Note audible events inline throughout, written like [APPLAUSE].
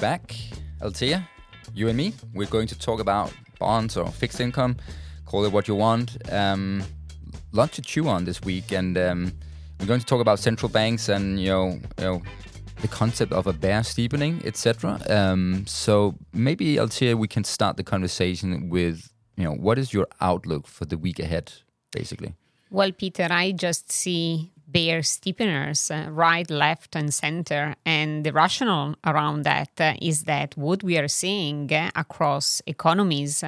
back. Althea, you and me, we're going to talk about bonds or fixed income. Call it what you want. Um, lot to chew on this week, and um, we're going to talk about central banks and you know, you know the concept of a bear steepening, etc. Um, so maybe Althea, we can start the conversation with you know what is your outlook for the week ahead, basically. Well, Peter, I just see bear steepeners uh, right, left, and center. And the rationale around that uh, is that what we are seeing uh, across economies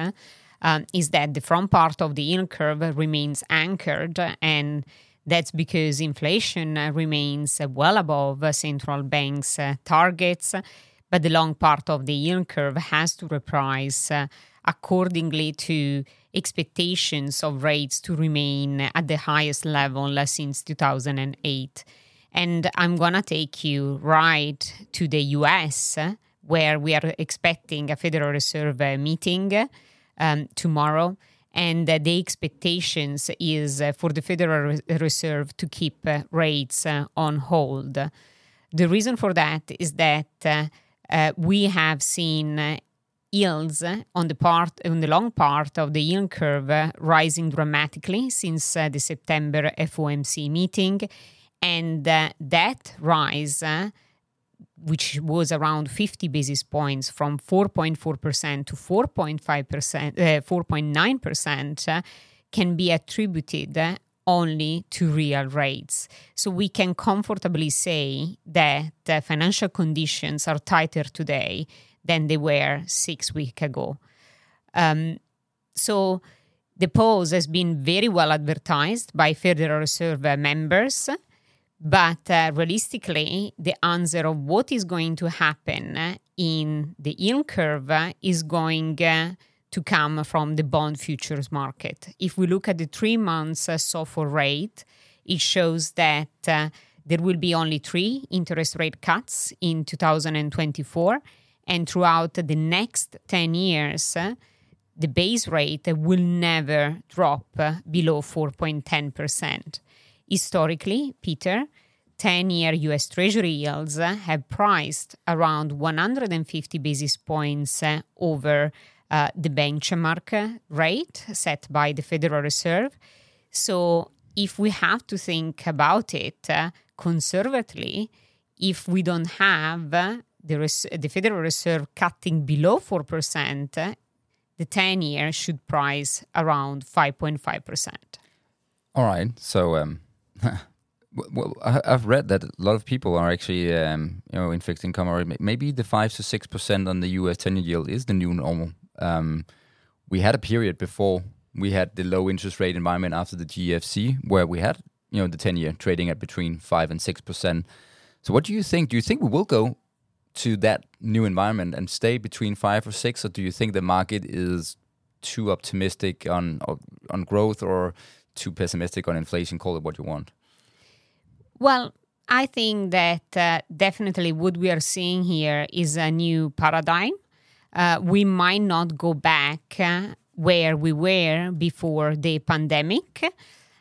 um, is that the front part of the yield curve remains anchored and that's because inflation uh, remains well above central banks' targets, but the long part of the yield curve has to reprice accordingly to expectations of rates to remain at the highest level since 2008. And I'm going to take you right to the US, where we are expecting a Federal Reserve meeting um, tomorrow. And the expectations is uh, for the Federal Reserve to keep uh, rates uh, on hold. The reason for that is that uh, we have seen yields on the part on the long part of the yield curve rising dramatically since uh, the September FOMC meeting, and uh, that rise. Uh, which was around 50 basis points from 4.4% to 4.5%, 4.9%, uh, can be attributed only to real rates. So we can comfortably say that financial conditions are tighter today than they were six weeks ago. Um, so the pause has been very well advertised by Federal Reserve members, but uh, realistically, the answer of what is going to happen in the yield curve is going uh, to come from the bond futures market. If we look at the three months uh, SOFR rate, it shows that uh, there will be only three interest rate cuts in 2024 and throughout the next 10 years, the base rate will never drop below 4.10%. Historically, Peter, 10 year US Treasury yields have priced around 150 basis points over uh, the benchmark rate set by the Federal Reserve. So, if we have to think about it uh, conservatively, if we don't have the, res- the Federal Reserve cutting below 4%, the 10 year should price around 5.5%. All right. So, um, [LAUGHS] well, I've read that a lot of people are actually, um, you know, in fixed income, or maybe the 5 to 6% on the US 10 year yield is the new normal. Um, we had a period before we had the low interest rate environment after the GFC where we had, you know, the 10 year trading at between 5 and 6%. So, what do you think? Do you think we will go to that new environment and stay between five or six, or do you think the market is too optimistic on on growth or too pessimistic on inflation? Call it what you want. Well, I think that uh, definitely what we are seeing here is a new paradigm. Uh, we might not go back uh, where we were before the pandemic.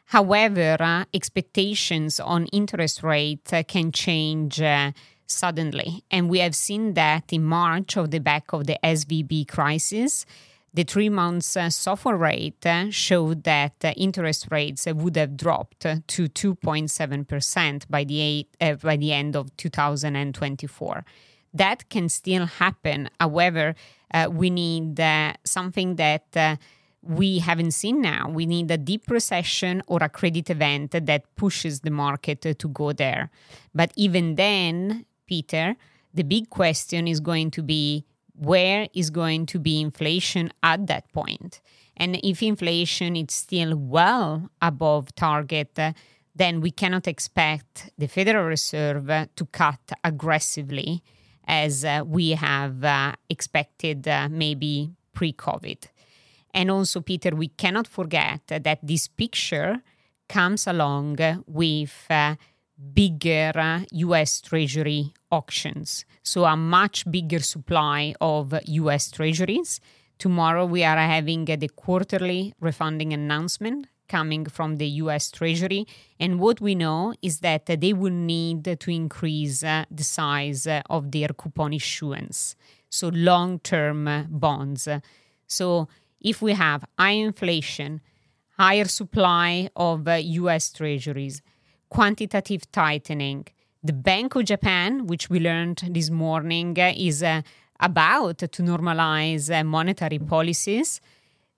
However, uh, expectations on interest rate uh, can change uh, suddenly. And we have seen that in March of the back of the SVB crisis. The three months uh, rate uh, showed that uh, interest rates would have dropped to 2.7% by the, eight, uh, by the end of 2024. That can still happen. However, uh, we need uh, something that we haven't seen now. We need a deep recession or a credit event that pushes the market to go there. But even then, Peter, the big question is going to be where is going to be inflation at that point? And if inflation is still well above target, then we cannot expect the Federal Reserve to cut aggressively as uh, we have uh, expected uh, maybe pre COVID. And also, Peter, we cannot forget that this picture comes along with bigger US Treasury auctions. So, a much bigger supply of US Treasuries. Tomorrow, we are having the quarterly refunding announcement coming from the US Treasury. And what we know is that they will need to increase uh, the size of their coupon issuance, so long term bonds. So if we have high inflation, higher supply of US Treasuries, quantitative tightening, the Bank of Japan, which we learned this morning, is uh, about to normalize uh, monetary policies,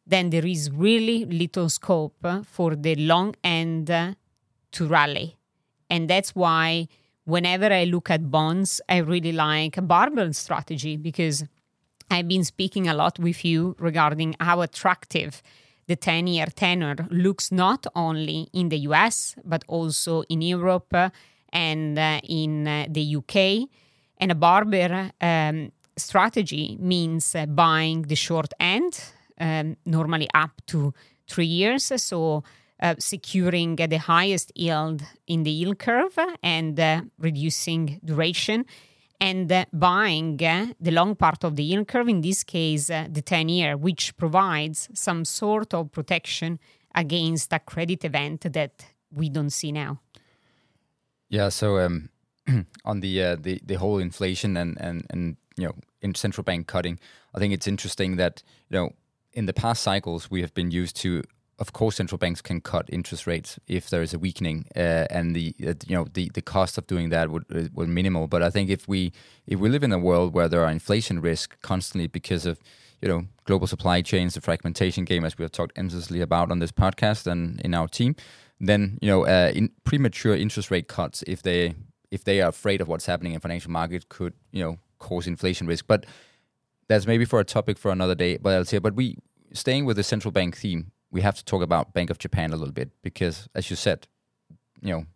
then there is really little scope for the long end to rally. And that's why whenever I look at bonds, I really like a barbell strategy because I've been speaking a lot with you regarding how attractive the 10 year tenor looks not only in the US, but also in Europe and uh, in uh, the UK. And a barbell um, strategy means uh, buying the short end, um, normally up to three years. So uh, securing the highest yield in the yield curve and uh, reducing duration and buying the long part of the yield curve, in this case, the 10 year, which provides some sort of protection against a credit event that we don't see now. Yeah. So um, [CLEARS THROAT] on the uh, the the whole inflation and and and you know in central bank cutting, I think it's interesting that you know in the past cycles we have been used to. Of course, central banks can cut interest rates if there is a weakening, uh, and the uh, you know the, the cost of doing that would uh, would minimal. But I think if we if we live in a world where there are inflation risk constantly because of you know global supply chains, the fragmentation game, as we have talked endlessly about on this podcast and in our team, then you know uh, in premature interest rate cuts, if they if they are afraid of what's happening in financial markets, could you know cause inflation risk. But that's maybe for a topic for another day. But I'll say, but we staying with the central bank theme, we have to talk about Bank of Japan a little bit because, as you said, you know,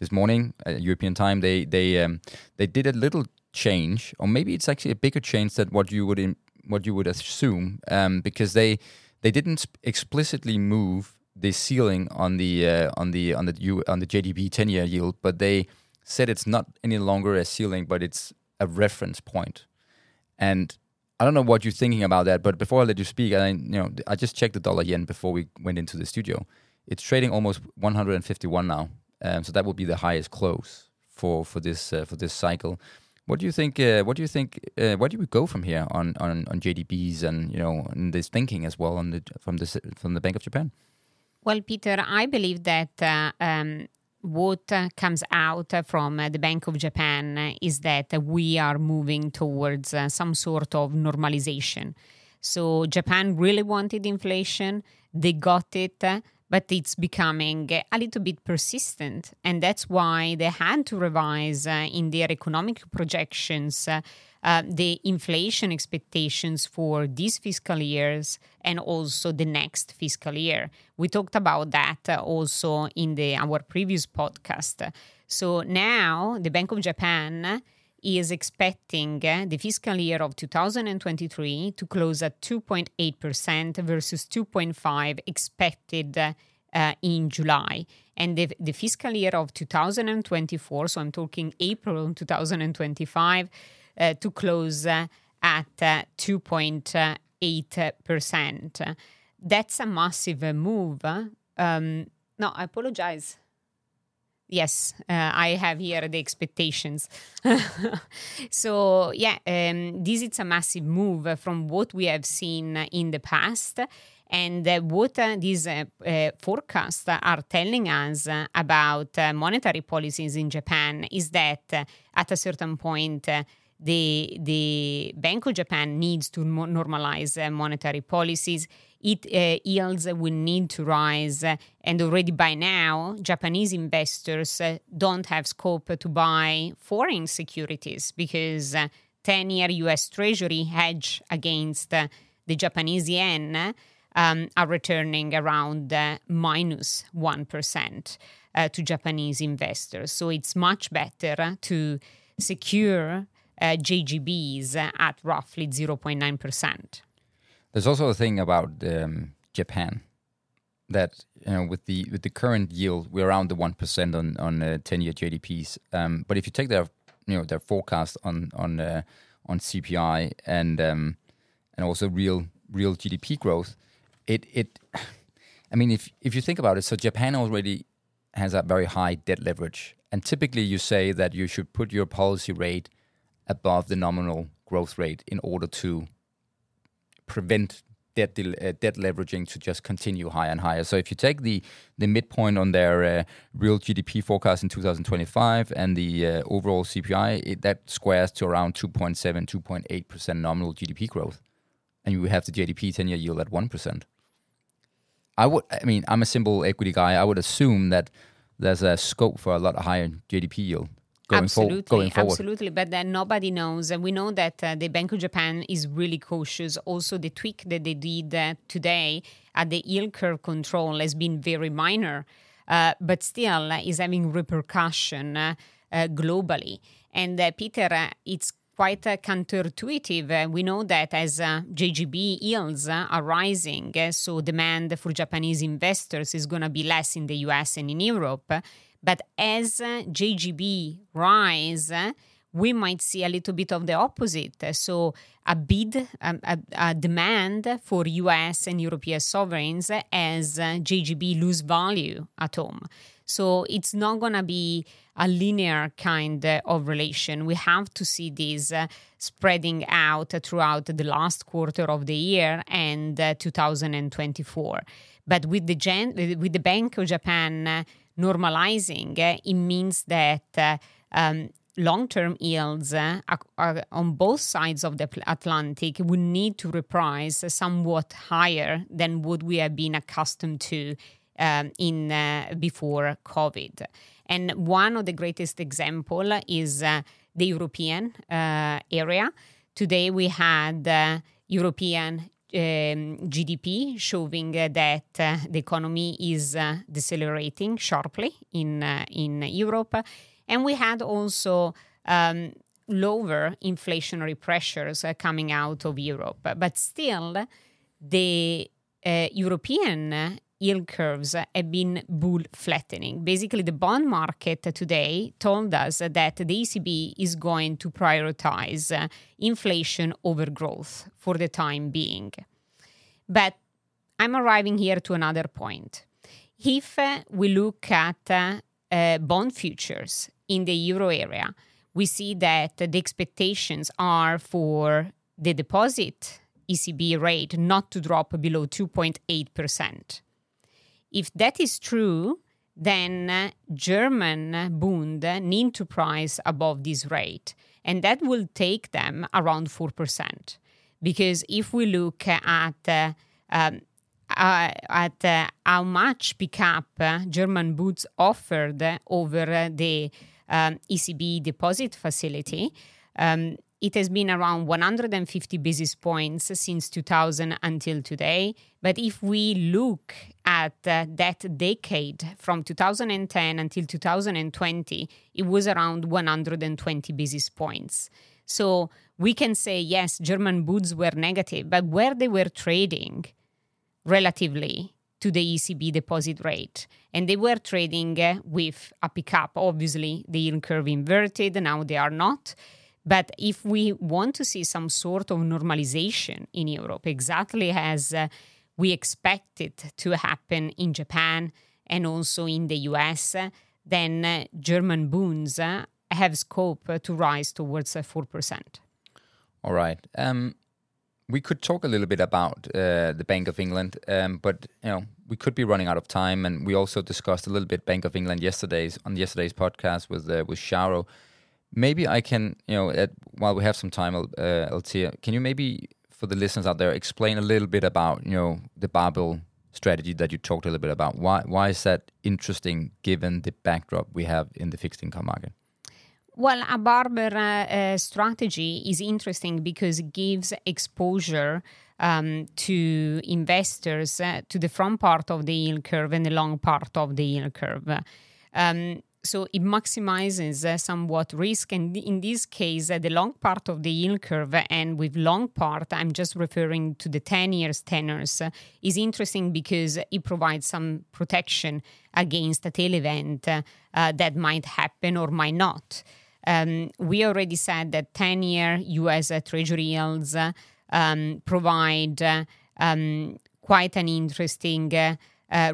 this morning uh, European time, they they um, they did a little change, or maybe it's actually a bigger change than what you would in, what you would assume, um, because they they didn't explicitly move the ceiling on the uh, on the on the U, on the JGB ten year yield, but they said it's not any longer a ceiling, but it's a reference point. And I don't know what you're thinking about that, but before I let you speak, I you know I just checked the dollar yen before we went into the studio. It's trading almost 151 now, um, so that will be the highest close for for this uh, for this cycle. What do you think? Uh, what do you think? Uh, where do we go from here on, on, on JGBs and you know and this thinking as well on the from this from the Bank of Japan? Well, Peter, I believe that uh, um, what comes out from the Bank of Japan is that we are moving towards uh, some sort of normalization. So, Japan really wanted inflation, they got it, but it's becoming a little bit persistent. And that's why they had to revise uh, in their economic projections uh, uh, the inflation expectations for these fiscal years and also the next fiscal year. We talked about that uh, also in the our previous podcast. So now the Bank of Japan is expecting uh, the fiscal year of 2023 to close at 2.8% versus 2.5 expected uh, in July. And the, the fiscal year of 2024, so I'm talking April 2025, uh, to close at 2.8%. Uh, That's a massive move. Um, no, I apologize. Yes, uh, I have here the expectations. [LAUGHS] so, yeah, um, this is a massive move from what we have seen in the past. And uh, what uh, these uh, forecasts are telling us about monetary policies in Japan is that at a certain point, the the Bank of Japan needs to normalize uh, monetary policies. It uh, yields will need to rise, uh, and already by now, Japanese investors uh, don't have scope to buy foreign securities because 10-year uh, U.S. Treasury hedge against uh, the Japanese yen um, are returning around minus minus minus one percent to Japanese investors. So it's much better to secure JGBs at roughly 0.9%. There's also a thing about um, Japan that you know with the with the current yield we're around the one percent on on uh, ten year JGBs. Um, but if you take their you know their forecast on on uh, on CPI and um, and also real real GDP growth, it it [SIGHS] I mean, if if you think about it, so Japan already has a very high debt leverage, and typically you say that you should put your policy rate above the nominal growth rate in order to prevent debt uh, debt leveraging to just continue higher and higher. So if you take the the midpoint on their uh, real GDP forecast in 2025 and the uh, overall CPI, it, that squares to around 2.7, 2.8 percent nominal GDP growth, and you have the JGB 10-year yield at one percent. I would, I mean, I'm a simple equity guy. I would assume that there's a scope for a lot higher JGB yield going, absolutely, for, going forward. Absolutely, but then nobody knows. And we know that uh, the Bank of Japan is really cautious. Also, the tweak that they did uh, today at the yield curve control has been very minor, uh, but still is having repercussion uh, uh, globally. And uh, Peter, it's quite uh, counterintuitive. Uh, we know that as uh, JGB yields are rising, so demand for Japanese investors is going to be less in the US and in Europe. But as JGB rise, we might see a little bit of the opposite. So, a bid, um, a, a, demand for US and European sovereigns as JGB lose value at home. So, it's not going to be a linear kind of relation. We have to see this uh, spreading out throughout the last quarter of the year and uh, 2024. But with the, gen- with the Bank of Japan uh, normalizing, uh, it means that uh, um, long term yields uh, on both sides of the Atlantic would need to reprice somewhat higher than what we have been accustomed to um, in uh, before COVID. And one of the greatest example is uh, the European area. Today we had European um, GDP showing uh, that uh, the economy is uh, decelerating sharply in in Europe, and we had also um, lower inflationary pressures coming out of Europe. But still, the European yield curves have been bull flattening. Basically, the bond market today told us that the ECB is going to prioritize uh, inflation over growth for the time being. But I'm arriving here to another point. If uh, we look at uh, uh, bond futures in the euro area, we see that the expectations are for the deposit ECB rate not to drop below 2.8%. If that is true, then German Bund need to price above this rate, and that will take them around 4%. Because if we look at uh, um, uh, at uh, how much pickup uh, German Bunds offered over the um, ECB deposit facility, um, it has been around 150 basis points since 2000 until today. But if we look at uh, that decade from 2010 until 2020, it was around 120 basis points. So we can say, yes, German Bunds were negative, but where they were trading relatively to the ECB deposit rate. And they were trading uh, with a pickup. Obviously, the yield curve inverted, now they are not. But if we want to see some sort of normalization in Europe, exactly as uh, we expect it to happen in Japan and also in the US, uh, then uh, German Bunds uh, have scope to rise towards 4%. All right. Um, we could talk a little bit about uh, the Bank of England, um, but you know we could be running out of time, and we also discussed a little bit Bank of England yesterday's on yesterday's podcast with uh, with Charu. Maybe I can, you know, at, while we have some time, uh, Althea, can you maybe, for the listeners out there, explain a little bit about, you know, the barbell strategy that you talked a little bit about? Why, why is that interesting given the backdrop we have in the fixed income market? Well, a barbell uh, uh, strategy is interesting because it gives exposure um, to investors uh, to the front part of the yield curve and the long part of the yield curve. Um, so it maximizes uh, somewhat risk. And in this case uh, the long part of the yield curve and with long part i'm just referring to the 10 years tenors uh, is interesting because it provides some protection against a tail event uh, uh, that might happen or might not. Um, we already said that 10 year us uh, treasury yields um, provide um, quite an interesting uh,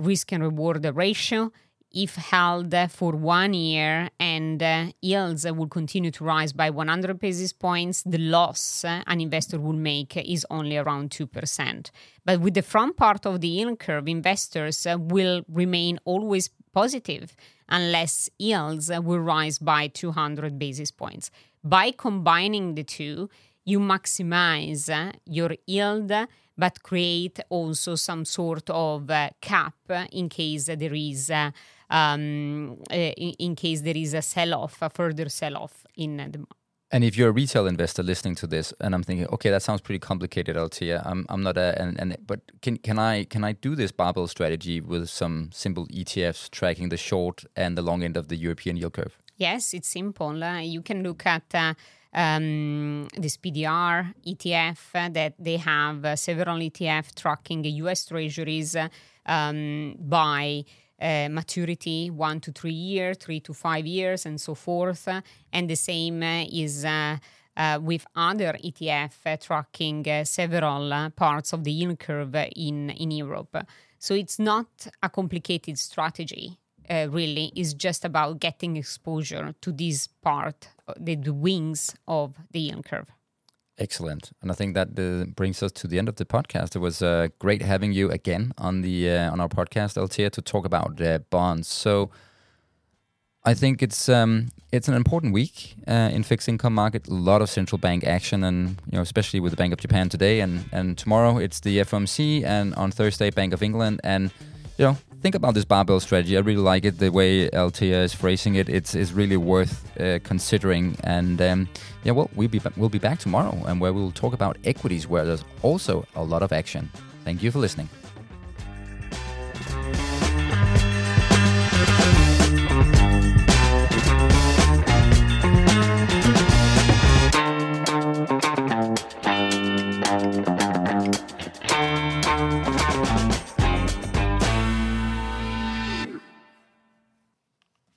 risk and reward ratio if held for one year and uh, yields will continue to rise by 100 basis points, the loss an investor will make is only around 2%. But with the front part of the yield curve, investors will remain always positive unless yields will rise by 200 basis points. By combining the two, you maximize your yield but create also some sort of uh, cap in case there is uh, um, uh, in, in, case there is a sell off, a further sell off in the market. and if you're a retail investor listening to this, and I'm thinking, okay, that sounds pretty complicated, Althea. I'm, I'm not a, and, and but can can I can I do this barbell strategy with some simple ETFs tracking the short and the long end of the European yield curve? Yes, it's simple. Uh, you can look at uh, um, SPDR ETF uh, that they have uh, several ETF tracking US Treasuries um, by uh, maturity one to three years, three to five years, and so forth. And the same uh, is uh, uh, with other ETF tracking several parts of the yield curve in, in Europe. So it's not a complicated strategy. Uh, really is just about getting exposure to this part, the, the wings of the yield curve. Excellent, and I think that uh, brings us to the end of the podcast. It was uh, great having you again on the uh, on our podcast, Althea, to talk about uh, bonds. So, I think it's um, it's an important week uh, in fixed income market. A lot of central bank action, and you know, especially with the Bank of Japan today, and and tomorrow it's the FOMC, and on Thursday Bank of England, and you know, think about this barbell strategy. I really like it. The way Althea is phrasing it, it's, it's really worth uh, considering. And um, yeah, well, we'll be we'll be back tomorrow, and where we'll talk about equities, where there's also a lot of action. Thank you for listening.